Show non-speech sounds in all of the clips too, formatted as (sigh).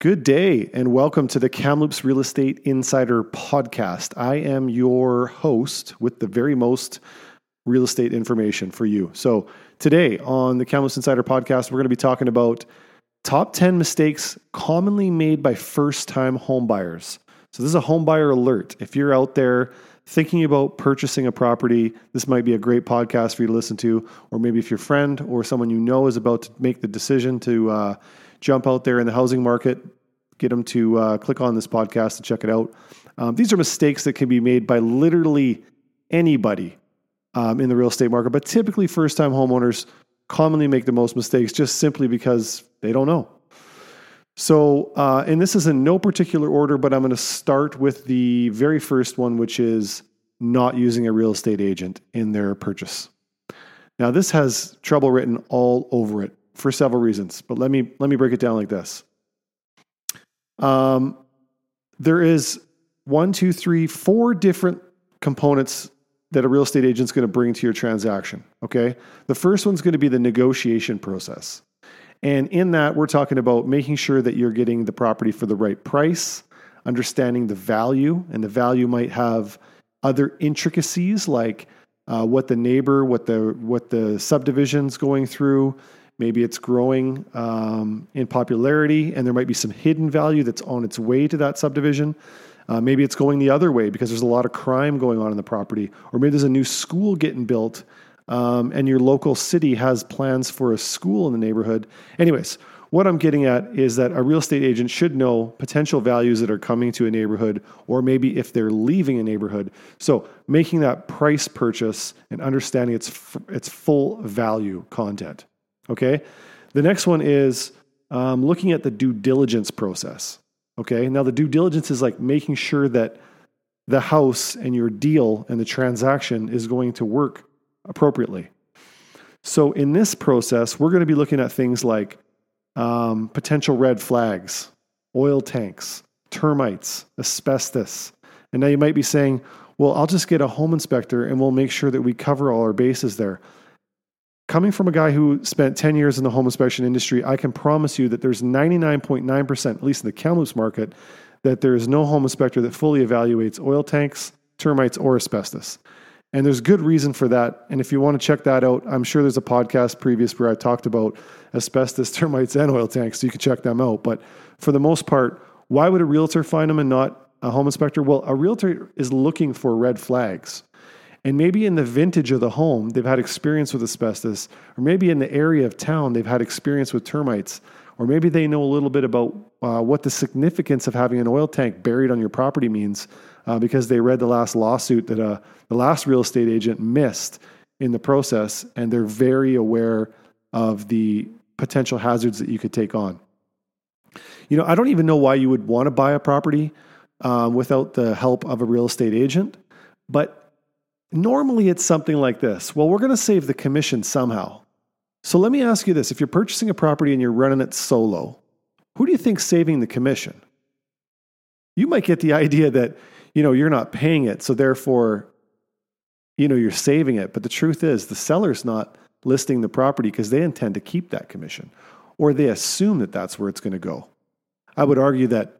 Good day, and welcome to the Kamloops Real Estate Insider Podcast. I am your host with the very most real estate information for you. So, today on the Kamloops Insider Podcast, we're going to be talking about top 10 mistakes commonly made by first time homebuyers. So, this is a homebuyer alert. If you're out there thinking about purchasing a property, this might be a great podcast for you to listen to. Or maybe if your friend or someone you know is about to make the decision to, uh, jump out there in the housing market, get them to uh, click on this podcast and check it out. Um, these are mistakes that can be made by literally anybody um, in the real estate market, but typically first time homeowners commonly make the most mistakes just simply because they don't know. So, uh, and this is in no particular order, but I'm going to start with the very first one, which is not using a real estate agent in their purchase. Now, this has trouble written all over it for several reasons, but let me let me break it down like this. Um, there is one, two, three, four different components that a real estate agent is going to bring to your transaction. Okay, the first one's going to be the negotiation process, and in that we're talking about making sure that you're getting the property for the right price, understanding the value, and the value might have other intricacies like uh, what the neighbor, what the what the subdivision's going through, Maybe it's growing um, in popularity and there might be some hidden value that's on its way to that subdivision. Uh, maybe it's going the other way because there's a lot of crime going on in the property. Or maybe there's a new school getting built um, and your local city has plans for a school in the neighborhood. Anyways, what I'm getting at is that a real estate agent should know potential values that are coming to a neighborhood, or maybe if they're leaving a neighborhood. So, making that price purchase and understanding its, its full value content. Okay. The next one is um, looking at the due diligence process. Okay. Now, the due diligence is like making sure that the house and your deal and the transaction is going to work appropriately. So, in this process, we're going to be looking at things like um, potential red flags, oil tanks, termites, asbestos. And now you might be saying, well, I'll just get a home inspector and we'll make sure that we cover all our bases there coming from a guy who spent 10 years in the home inspection industry, I can promise you that there's 99.9%, at least in the Kamloops market, that there is no home inspector that fully evaluates oil tanks, termites, or asbestos. And there's good reason for that. And if you want to check that out, I'm sure there's a podcast previous where I talked about asbestos, (laughs) termites, and oil tanks, so you can check them out. But for the most part, why would a realtor find them and not a home inspector? Well, a realtor is looking for red flags. And maybe in the vintage of the home, they've had experience with asbestos, or maybe in the area of town, they've had experience with termites, or maybe they know a little bit about uh, what the significance of having an oil tank buried on your property means uh, because they read the last lawsuit that uh, the last real estate agent missed in the process, and they're very aware of the potential hazards that you could take on. You know, I don't even know why you would want to buy a property um, without the help of a real estate agent, but Normally, it's something like this Well, we're going to save the commission somehow. So let me ask you this if you're purchasing a property and you're running it solo, who do you think's saving the commission? You might get the (laughs) idea that, you know, you're not paying it, so therefore, you know, you're saving it. But the truth is, the seller's not listing the property because they intend to keep that commission or they assume that that's where it's going to go. I would argue that,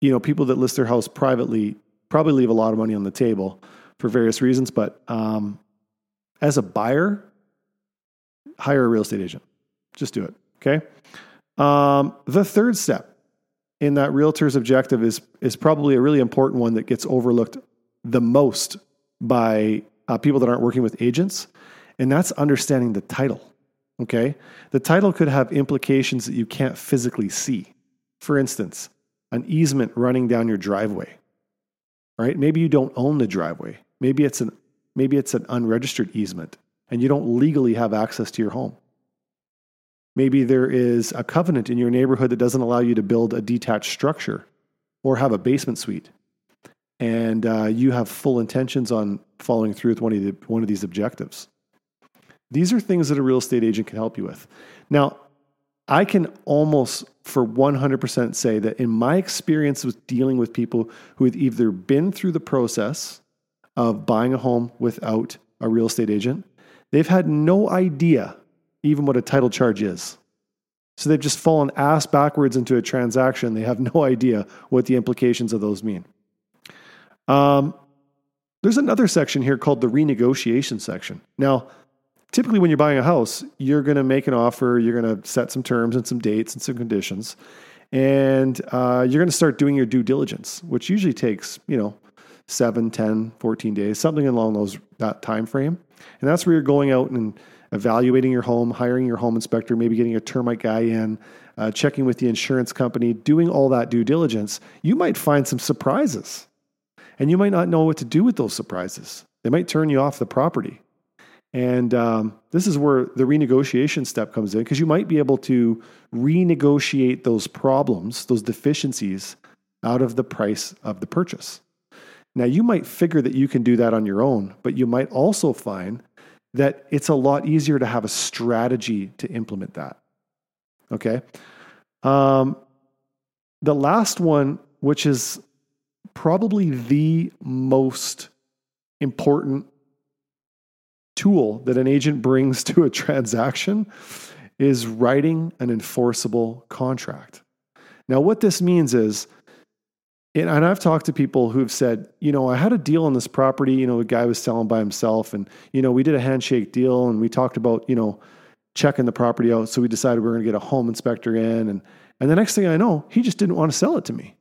you know, people that list their house privately probably leave a lot of money on the table for various reasons. But um, as a buyer, hire a real estate agent. Just do it. Okay. Um, the third step in that realtor's objective is is probably a really important one that gets overlooked the most by uh, people that aren't working with agents, and that's understanding the title. Okay, the title could have implications that you can't physically see. For instance, an easement running down your driveway. Right? Maybe you don't own the driveway. Maybe it's an maybe it's an unregistered easement and you don't legally have access to your home. Maybe there is a covenant in your neighborhood that doesn't allow you to build a detached structure or have a basement suite. And uh, you have full intentions on following through with one of, the, one of these objectives. These are things that a real estate agent can help you with. Now, I can almost for 100% say that in my experience with dealing with people who have either been through the process of buying a home without a real estate agent. They've had no idea even what a title charge is. So they've just fallen ass backwards into a transaction. They have (laughs) no idea what the implications of those mean. Um, there's another section here called the renegotiation section. Now, typically when you're buying a house, you're going to make an offer, you're going to set some terms and some dates and some conditions, and uh, you're going to start doing your due diligence, which usually takes, you know, 7, 10, 14 days, something along those that time frame. And that's where you're going out and evaluating your home, hiring your home inspector, maybe getting a termite guy in, uh, checking with the insurance company, doing all that due diligence. You might find some surprises and you might not know what to do with those surprises. They might turn you off the property. And um, this is where the renegotiation step comes in because you might be able to renegotiate those problems, those deficiencies out of the price of the purchase. Now, you might figure that you can do that on your own, but you might also find that it's a lot easier to have a strategy to implement that. Okay. Um, the last one, which is probably the most important tool that an agent brings (laughs) to a transaction is writing an enforceable contract. Now, what this means is, and I've talked to people who've said, you know, I had a deal on this property. You know, the guy was selling by himself, and you know, we did a handshake deal, and we talked about, you know, checking the property out. So we decided we are going to get a home inspector in, and and the next thing I know, he just didn't want to sell it to me.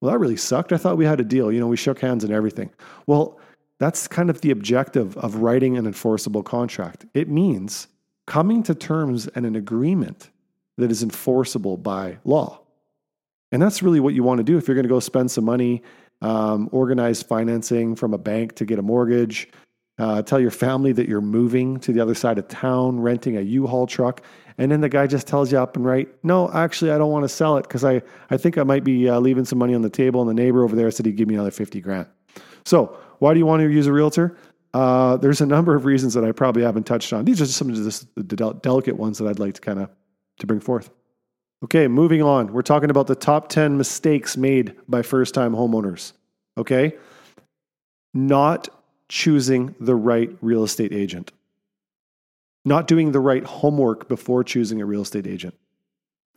Well, that really sucked. I thought we had a deal. You know, we shook hands and everything. Well, that's kind of the objective of writing an enforceable contract. It means coming to terms and an agreement that is enforceable by law. And that's really what you want to do if you're going to go spend some money, um, organize financing from a bank to get a mortgage, uh, tell your family that you're moving to the other side of town, renting a U-Haul truck. And then the guy just tells you up and right, no, actually, I don't want to sell it because I, I think I might be uh, leaving some money on the table. And the neighbor over there said he'd give me another 50 grand. So, why do you want to use a realtor? Uh, there's a number of reasons that I probably haven't touched on. These are just some of the del- delicate ones that I'd like to kind of to bring forth. Okay, moving on. We're talking about the top 10 mistakes made by first time homeowners. Okay? Not choosing the right real estate agent not doing the right homework before choosing a real estate agent.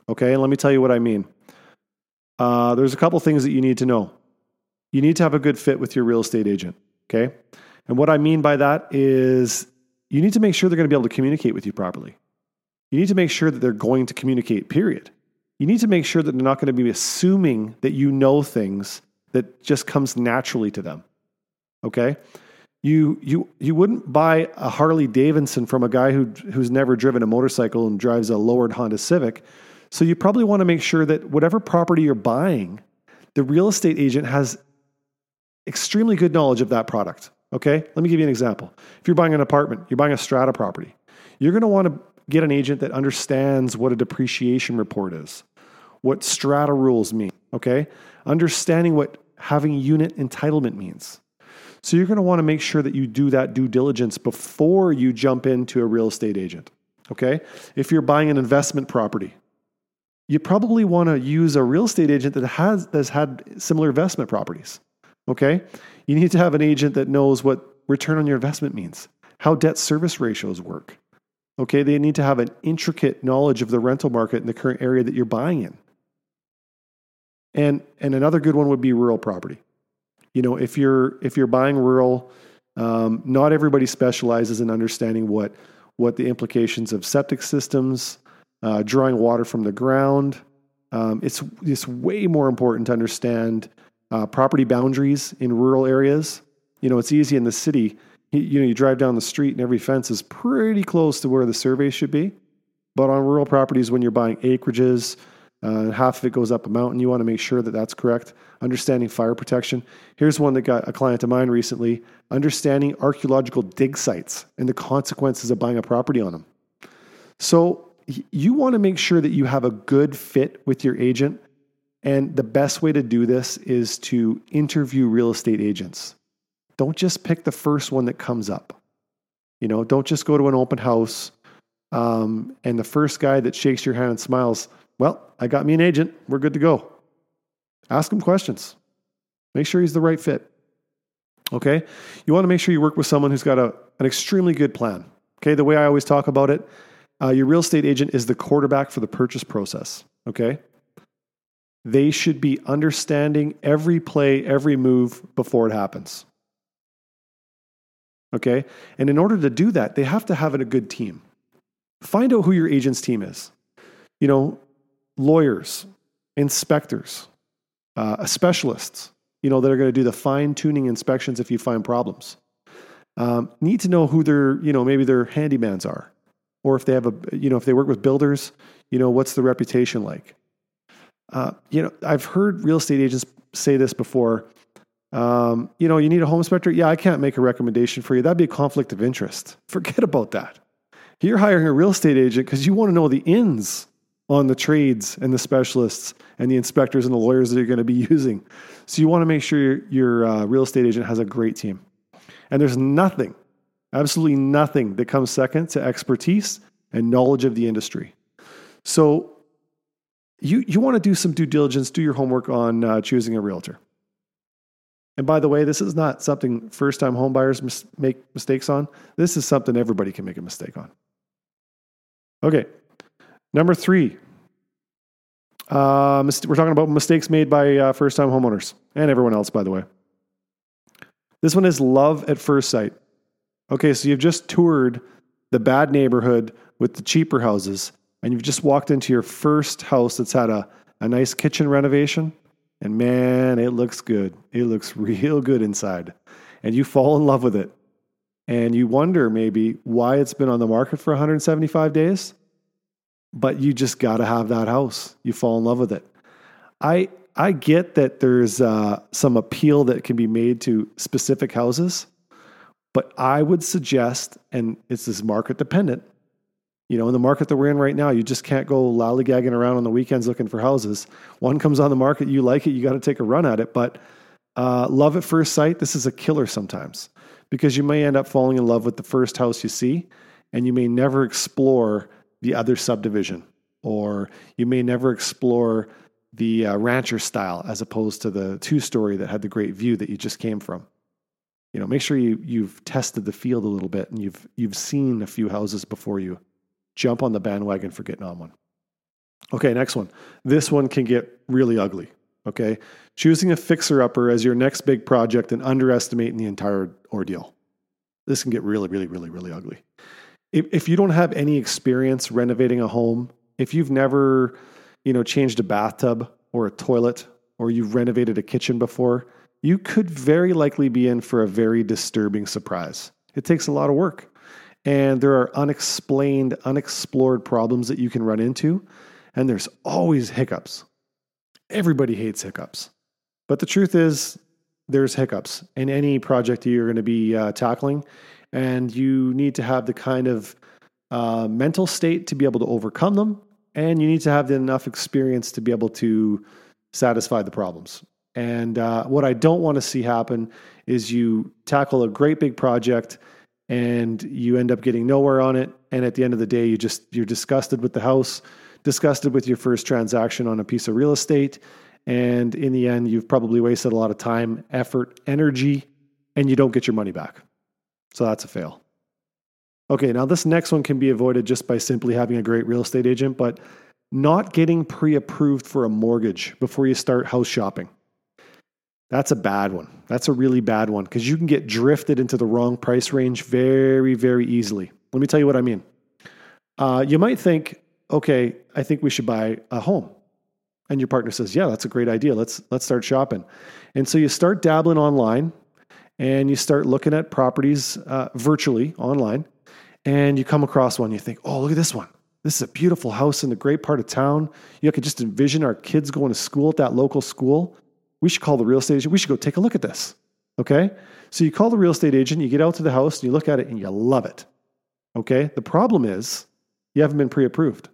Okay, and let me tell you what I mean. Uh, there's a couple things that you need to know. You need to have a good fit with your real estate agent. Okay, and what I mean by that is you need to make sure they're going to be able to communicate with you properly. You need to make sure that they're going to communicate, period. You need to make sure that they're not going to be assuming that you know things that just comes naturally to them. Okay? you you you wouldn't buy a Harley Davidson from a guy who who's never driven a motorcycle and drives a lowered Honda Civic. So you probably want to make sure that whatever property you're buying, the real estate agent has extremely good knowledge of that product. Okay? Let me give you an example. If you're buying an apartment, you're buying a strata property, you're going to want to get an agent that understands what a depreciation report is, what strata rules mean, okay? Understanding what having unit entitlement means. So you're going to want to make sure that you do that due diligence before you jump into a real estate agent. Okay? If you're buying an investment property, you probably want to use a real estate agent that has that's had similar investment properties. Okay? You need to have an agent that knows what return on your investment means, how debt service ratios work. Okay? They need to have an intricate knowledge of the rental market in the current area that you're buying in. And and another good one would be rural property you know, if you're if you're buying rural, um, not everybody specializes in understanding what what the implications of septic systems, uh, drawing water from the ground. Um, it's it's way more important to understand uh, property boundaries in rural areas. You know, it's easy in the city. You, know, you drive down the street and every fence is pretty close to where the survey should be. But on rural properties, when you're buying acreages, uh, half of it goes up a mountain. You want to make sure that that's correct. Understanding fire protection. Here's one that got a client of mine recently understanding archaeological dig sites and the consequences of buying a property on them. So, you want to make sure that you have a good fit with your agent. And the best way to do this is to interview real estate agents. Don't just pick the first one that comes up. You know, don't just go to an open house um, and the first guy that shakes your hand and smiles well, I got me an agent. We're good to go. Ask him questions. Make sure he's the right fit. Okay? You want to make sure you work with someone who's got a, an extremely good plan. Okay? The way I always talk about it Uh, your real estate agent is the quarterback for the purchase process. Okay. They should be understanding every play, every move before it happens. Okay. And in order to do that, they have to have a good team. Find out who your agent's team is. You know, lawyers, inspectors, uh, specialists, you know, that are going to do the fine tuning inspections if you find problems. Um, need to know who their, you know, maybe their handymans are, or if they have a, you know, if they work with builders, you know, what's the reputation like? Uh, you know, I've heard real estate agents say this before. Um, you know, you need a home inspector. Yeah, I can't make a recommendation for you. That'd be a conflict of interest. (laughs) Forget about that. You're hiring a real estate agent because you want to know the ins on the trades and the specialists and the inspectors and the lawyers that you're going to be (laughs) using. So you want to make sure your, uh, real estate agent has a great team. And there's nothing, absolutely nothing that comes second to expertise and knowledge of the industry. So you, you want to do some due diligence, do your homework on uh, choosing a realtor. And by the way, this is not something first time homebuyers mis- make mistakes on. This is something everybody can make a mistake on. Okay, number three. Uh, we're talking about mistakes made by uh, first time homeowners and everyone else, by the way. This one is love at first sight. Okay, so you've just toured the bad neighborhood with the cheaper houses, and you've just walked into your first house that's had a, a nice kitchen renovation, and man, it looks good. It looks (laughs) real good inside. And you fall in love with it. And you wonder maybe why it's been on the market for 175 days, but you just got to have that house. You fall in love with it. I I get that there's uh, some appeal that can be made to specific houses, but I would suggest, and it's this market dependent. You know, in the market that we're in right now, you just can't go lollygagging around on the weekends looking for houses. One comes on the market, you like it, you got to take a run at it. But uh, love at first sight, this is a killer sometimes because you may end up falling in love with the first house you see, and you may never explore the other subdivision, or you may never explore the uh, rancher style as opposed to the two story that had the great view that you just came from. You know, make sure you you've tested the field a little bit and you've you've seen a few houses before you jump on the bandwagon for getting on one. Okay, next one. This one can get really ugly. Okay, choosing a fixer upper as your next big project and underestimating the entire ordeal. This can get really, really, really, really ugly. If, if you don't have any experience renovating a home, if you've never you know, changed a bathtub or a toilet or you've renovated a kitchen before, you could very likely be in for a very disturbing surprise. It takes a lot of work. And there are unexplained, unexplored problems that you can run into. And there's always hiccups. Everybody hates hiccups. But the truth is, there's hiccups in any project you're going to be uh, tackling. And you need to have the kind of uh, mental state to be able to overcome them and you need to have enough experience to be able to satisfy the problems. And uh, what I don't want to see happen is you tackle a great big project and you end up getting nowhere on it. And at the end of the day, you just you're disgusted with the house, disgusted with your first transaction on a piece of real estate, and in the end, you've probably wasted a lot of time, effort, energy, and you don't get your money back. So that's a fail. Okay, now this next one can be avoided just by simply having a great real estate agent, but not getting pre approved for a mortgage before you start house shopping. That's a bad one. That's a really bad one because you can get drifted into the wrong price range very, very easily. Let me tell you what I mean. Uh, you might think, okay, I think we should buy a home. And your partner says, yeah, that's a great idea. Let's, let's start shopping. And so you start dabbling online and you start looking at properties uh, virtually online and you come across one, you think, oh, look at this one. This is a beautiful house in a great part of town. You could just envision our kids going to school at that local school. We should call the real estate agent. We should go take a look at this. Okay? So you call the real estate agent, you get out to the house, and you look at it and you love it. Okay? The problem is you haven't been pre approved.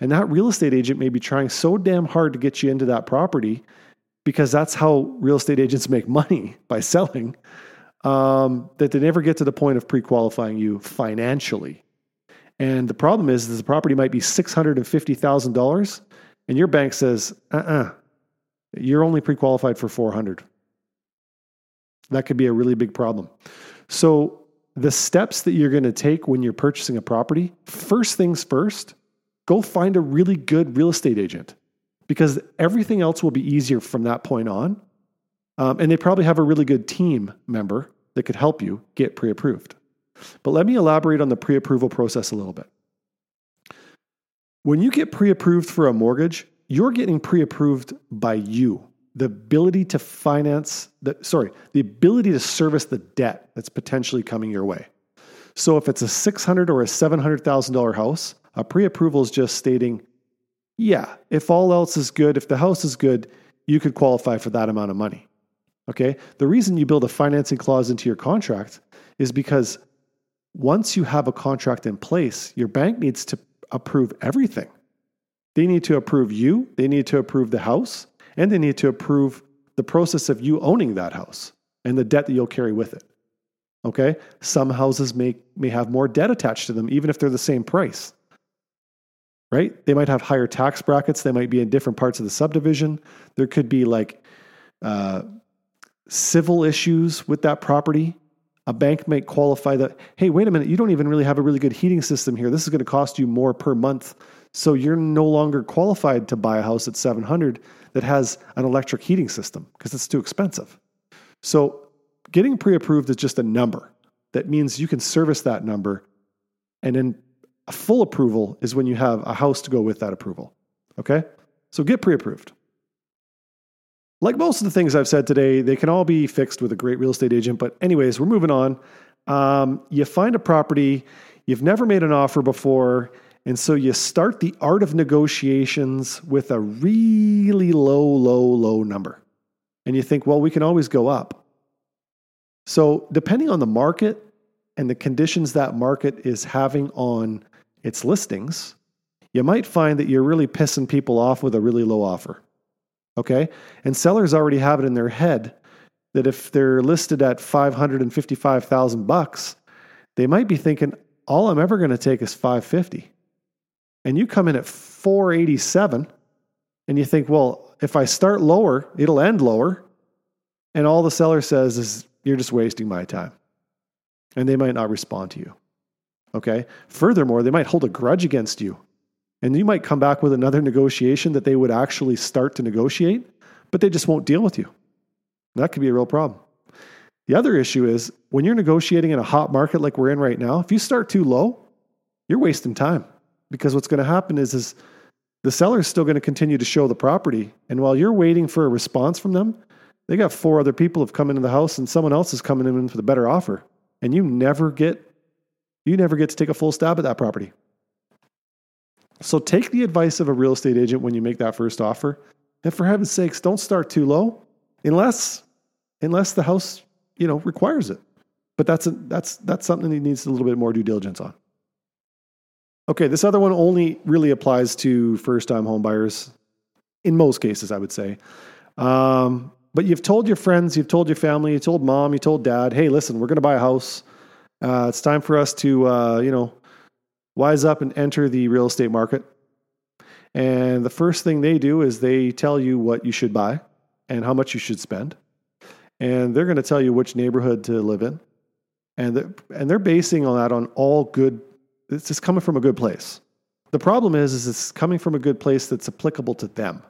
And that real estate agent may be trying so damn hard to get you into that property because that's how real estate agents make money (laughs) by selling um, that they never get to the point of pre qualifying you financially. And the problem is, is the property might be $650,000 and your bank says, uh uh-uh, uh, you are only pre qualified for 400. That could be a really big problem. So the steps that you're going to take when you're purchasing a property, first things first, go find a really good real estate agent because everything else will be easier from that point on. Um, and they probably have a really good team member that could help you get pre approved. But let me elaborate on the pre approval process a little bit. When you get pre approved for a mortgage, you're getting pre approved by you. The ability to finance, the, sorry, the ability to service the debt that's potentially coming your way. So if it's a 600 or a $700,000 house, a pre approval is just stating, yeah, if all else is good, if the house is good, you could qualify for that amount of money. Okay. The reason you build a financing clause into your contract is because once you have a contract in place, your bank needs to approve everything. They need to approve you, they need to approve the house, and they need to approve the process of you owning that house and the debt that you'll carry with it. Okay? Some houses may, may have more debt attached to them, even if they're the same price. Right? They might have higher tax brackets. They might be in different parts of the subdivision. There could be like uh, civil issues with that property. A bank might qualify that, hey, wait a minute, you don't even really have a really good heating system here. This is going to cost you more per month. So you're no longer qualified to buy a house at 700 that has an electric heating system because it's too expensive. So getting pre approved is just a number. That means you can service that number. And then a full approval is when you have a house to go with that approval. Okay? So get pre approved. Like most of the things I've said today, they can all be fixed with a great real estate agent. But, anyways, we're moving on. Um, you find a property, you've never made an offer before, and so you start the art of negotiations with a really low, low, low number. And you think, well, we can always go up. So, depending on the market and the conditions that market is having on its listings, you might find that you're really pissing people off with a really low offer. Okay? And sellers already have it in their head that if they're listed at 555,000 bucks, they might be thinking all I'm ever going to take is 550. And you come in at 487 and you think, well, if I start lower, it'll end lower. And all the seller says is you're just wasting my time. And they might not respond to you. Okay? Furthermore, they might hold a grudge against you and you might come back with another negotiation that they would actually start to negotiate, but they just won't deal with you. That could be a real problem. The other issue is when you're negotiating in a hot market like we're in right now, if you start too low, you're wasting time because what's going to happen is, is the seller is still going to continue to show the property. And while you're waiting for a response from them, they got four other people have come into the house and someone else is coming in for the better offer. And you never get you never get to take a full stab at that property. So take the advice of a real estate agent when you make that first offer. And for heaven's sakes, don't start too low unless unless the house, you know, requires it. But that's a, that's that's something that needs a little bit more due diligence on. Okay, this other one only really applies to first-time home buyers in most cases, I would say. Um, but you've told your friends, you've told your family, you told mom, you told dad, hey, listen, we're going to buy a house. Uh, it's time for us to, uh, you know, wise up and enter the real estate market. And the first thing they do is they tell you what you should buy and how much you should spend. And they're going to tell you which neighborhood to live in. And they're, and they're basing on that on all good, it's just coming from a good place. The problem is, is it's coming from a good place that's applicable to them.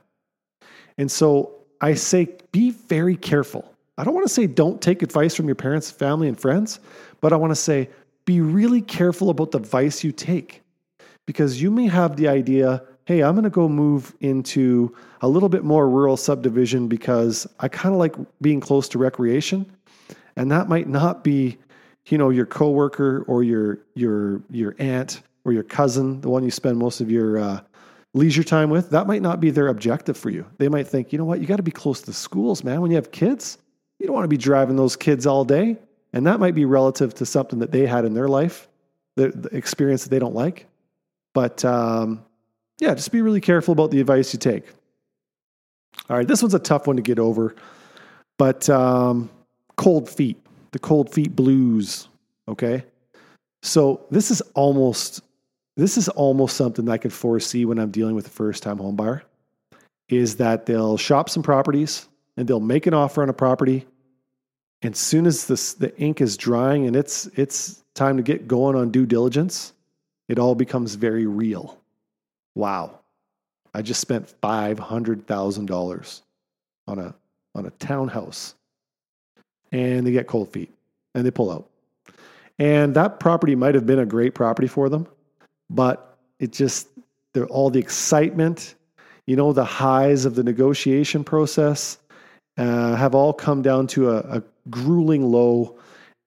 And so I say, be very careful. I don't want to say don't take advice from your parents, family, and friends, but I want to say be really careful about the advice you take because you may have the idea hey, I'm going to go move into a little bit more rural subdivision because I kind of like being close to recreation. And that might not be, you know, your coworker or your your your aunt or your cousin, the one you spend most of your uh, leisure time with. That might not be their objective for you. They might think, you know what, you got to be close to schools, man. When you have kids, you don't want to be driving those kids all day. And that might be relative to something that they had in their life, the, the experience that they don't like. But um, yeah, just be really careful about the advice you take. All right, this one's a tough one to get over, but um, cold feet, the cold feet blues. Okay, so this is almost this is almost something I can foresee when I'm dealing with a first time home buyer. Is that they'll shop some properties and they'll make an offer on a property And as soon as this the ink is drying and it's it's time to get going on due diligence, it all becomes very real. Wow. I just spent five hundred thousand dollars on a on a townhouse. And they get cold feet and they pull out. And that property might have been a great property for them, but it just all the excitement, you know, the highs of the negotiation process uh, have all come down to a, a grueling low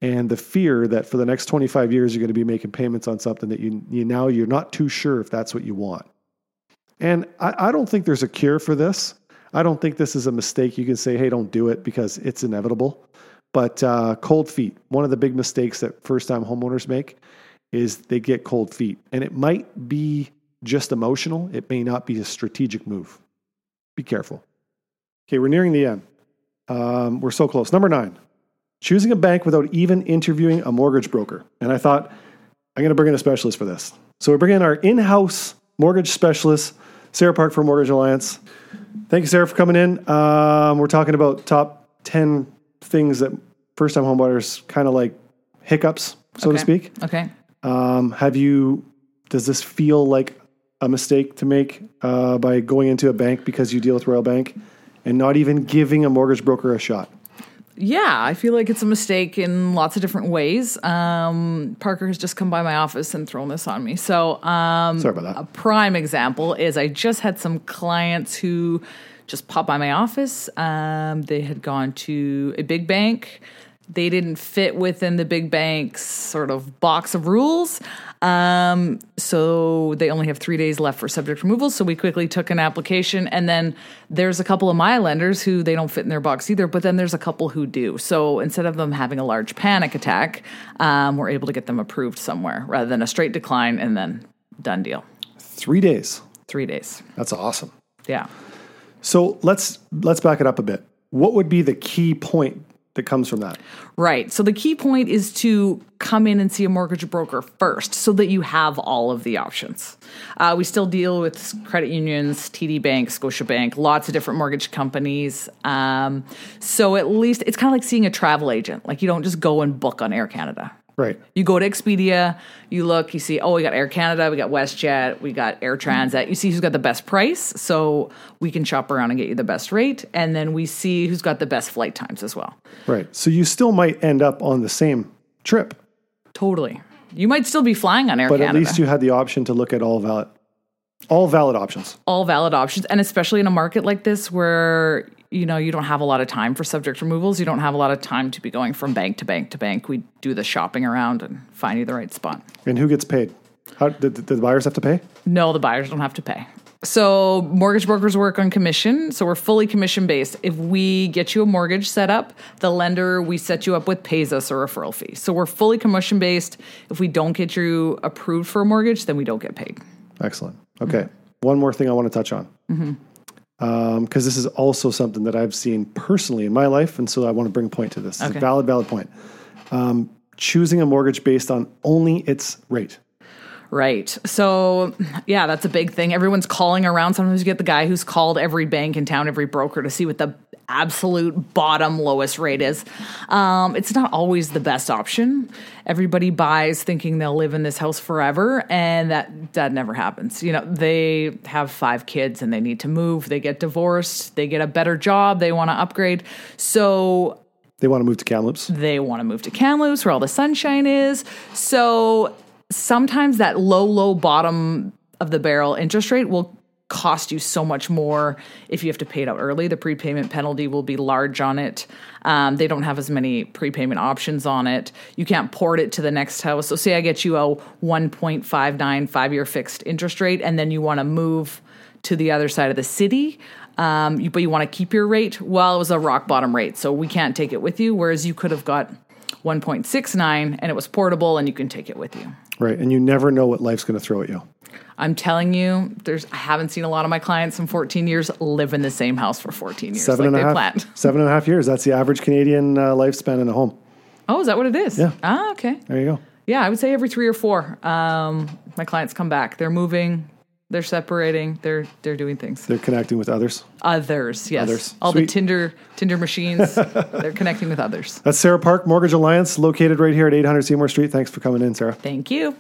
and the fear that for the next 25 years you're going to be making payments on something that you, you now you're not too sure if that's what you want. And I, I, don't think there's a cure for this. I don't think this is a mistake. You can say hey don't do it because it's inevitable but uh, cold feet one of the big mistakes that first time homeowners make is they get cold feet and it might be just emotional it may not be a strategic move be careful okay we're nearing the end um, we're so close number nine choosing a bank without even interviewing a mortgage broker. And I thought, I'm going to bring in a specialist for this. So we bring in our in house mortgage specialist, Sarah Park for Mortgage Alliance. Thank you, Sarah, for coming in. Um, we're talking about top 10 things that first time homebuyers kind of like hiccups, so okay. to speak. Okay. Um, have you, does this feel like a mistake to make uh, by going into a bank because you deal with Royal Bank and not even giving a mortgage broker a shot? Yeah, I feel like it's a mistake in lots of different ways. Um, Parker has just come by my office and thrown this on me. So, um, sorry about that. A prime example is I just had some clients who just popped by my office. Um, they had gone to a big bank they didn't fit within the big bank's sort of box of rules. Um, so they only have three days left for subject removal. So we quickly took an application. And then there's a couple of my lenders who they don't fit in their box either, but then there's a couple who do. So instead of them having a large panic attack, um, we're able to get them approved somewhere rather than a straight decline and then done deal. Three days. Three days. That's awesome. Yeah. So let's let's back it up a bit. What would be the key point that comes from that. Right. So the key point is to come in and see a mortgage broker first so that you have all of the options. Uh, we still deal with credit unions, TD Bank, Scotiabank, lots of different mortgage companies. Um, so at least it's kind of like seeing a travel agent. Like you don't just go and book on Air Canada. Right. You go to Expedia, you look, you see, oh, we got Air Canada, we got WestJet, we got Air Transat. You see who's got the best price, so we can shop around and get you the best rate, and then we see who's got the best flight times as well. Right. So you still might end up on the same trip. Totally. You might still be flying on Air but Canada. But at least you had the option to look at all valid all valid options. All valid options. And especially in a market like this where you know, you don't have a lot of time for subject removals. You don't have a lot of time to be going from bank to bank to bank. We do the shopping around and find you the right spot. And who gets paid? How, did, did the buyers have to pay? No, the buyers don't have to pay. So mortgage brokers work on commission. So we're fully commission based. If we get you a mortgage set up, the lender we set you up with pays us a referral fee. So we're fully commission based. If we don't get you approved for a mortgage, then we don't get paid. Excellent. Okay. Mm-hmm. One more thing I want to touch on. Mm-hmm because um, this is also something that I've seen personally in my life, and so I want to bring a point to this. Okay. It's a valid, valid point. Um, choosing a mortgage based on only its rate. Right. So, yeah, that's a big thing. Everyone's calling around. Sometimes you get the guy who's called every bank in town, every broker to see what the absolute bottom lowest rate is. Um, it's not always the best option. Everybody buys thinking they'll live in this house forever, and that that never happens. You know, they have five kids and they need to move. They get divorced. They get a better job. They want to upgrade. So they want to move to Kamloops. They want to move to Kamloops, where all the sunshine is. So sometimes that low, low bottom of the barrel interest rate will cost you so much more if you have to pay it out early. The prepayment penalty will be large on it. Um, they don't have as many prepayment options on it. You can't port it to the next house. So, say I get you a 1.59 five year fixed interest rate, and then you want to move to the other side of the city. Um, you, but you want to keep your rate. Well, it was a rock bottom rate, so we can't take it with you. Whereas you could have got 1.69 and it was portable and you can take it with you. Right. And you never know what life's going to throw at you. I'm telling you, there's I haven't seen a lot of my clients in 14 years live in the same house for 14 years. Seven like and a half, (laughs) seven and a half years. That's the average Canadian uh, lifespan in a home. Oh, is that what it is? Yeah. Ah, okay. There you go. Yeah, I would say every three or four. Um, my clients come back. They're moving. They're separating. They're they're doing things. They're connecting with others. Others, yes. Others. All Sweet. the Tinder Tinder machines. (laughs) they're connecting with others. That's Sarah Park Mortgage Alliance, located right here at 800 Seymour Street. Thanks for coming in, Sarah. Thank you.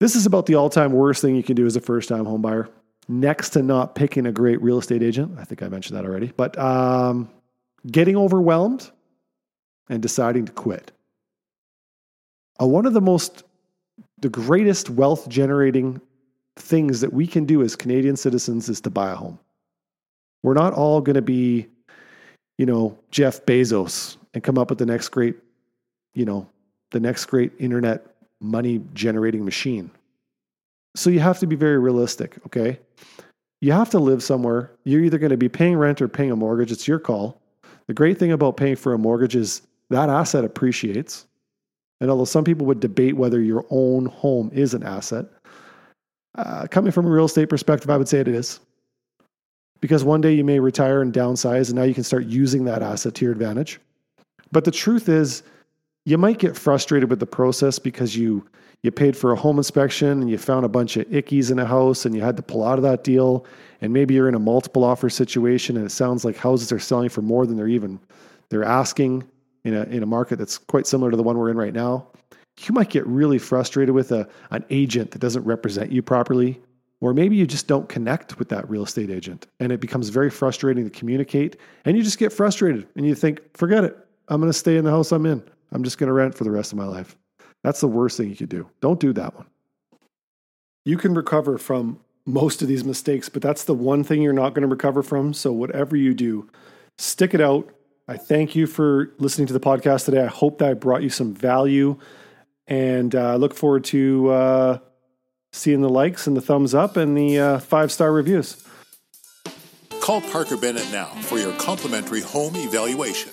This is about the all time worst thing you can do as a first time homebuyer. Next to not picking a great real estate agent. I think I mentioned that already. But um, getting overwhelmed and deciding to quit. Uh, one of the most, the greatest wealth generating things that we can do as Canadian citizens is to buy a home. We're not all going to be, you know, Jeff Bezos and come up with the next great, you know, the next great internet money generating machine. So you have to be very realistic, okay? You have to live somewhere. You're either going to be paying rent or paying a mortgage. It's your call. The great thing about paying for a mortgage is that asset appreciates. And although some people would debate whether your own home is an asset, uh, coming from a real estate perspective, I would say it is. Because one day you may retire and downsize, and now you can start using that asset to your advantage. But the truth is, you might get frustrated with the process because you you paid for a home inspection and you found a bunch of ickies in a house and you had to pull out of that deal. And maybe you're in a multiple offer situation and it sounds like houses are selling for more than they're even they're asking in a in a market that's quite similar to the one we're in right now. You might get really frustrated with a an agent that doesn't represent you properly or maybe you just don't connect with that real estate agent and it becomes very frustrating to communicate and you just get frustrated and you think forget it. I'm going to stay in the house i'm in i'm just going to rent for the rest of my life that's the worst thing you could do. Don't do that one. You can recover from most of these mistakes, but that's the one thing you're not going to recover from. So, whatever you do, stick it out. I thank you for listening to the podcast today. I hope that I brought you some value and uh, look forward to uh, seeing the likes and the thumbs up and the uh, five star reviews. Call Parker Bennett now for your complimentary home evaluation.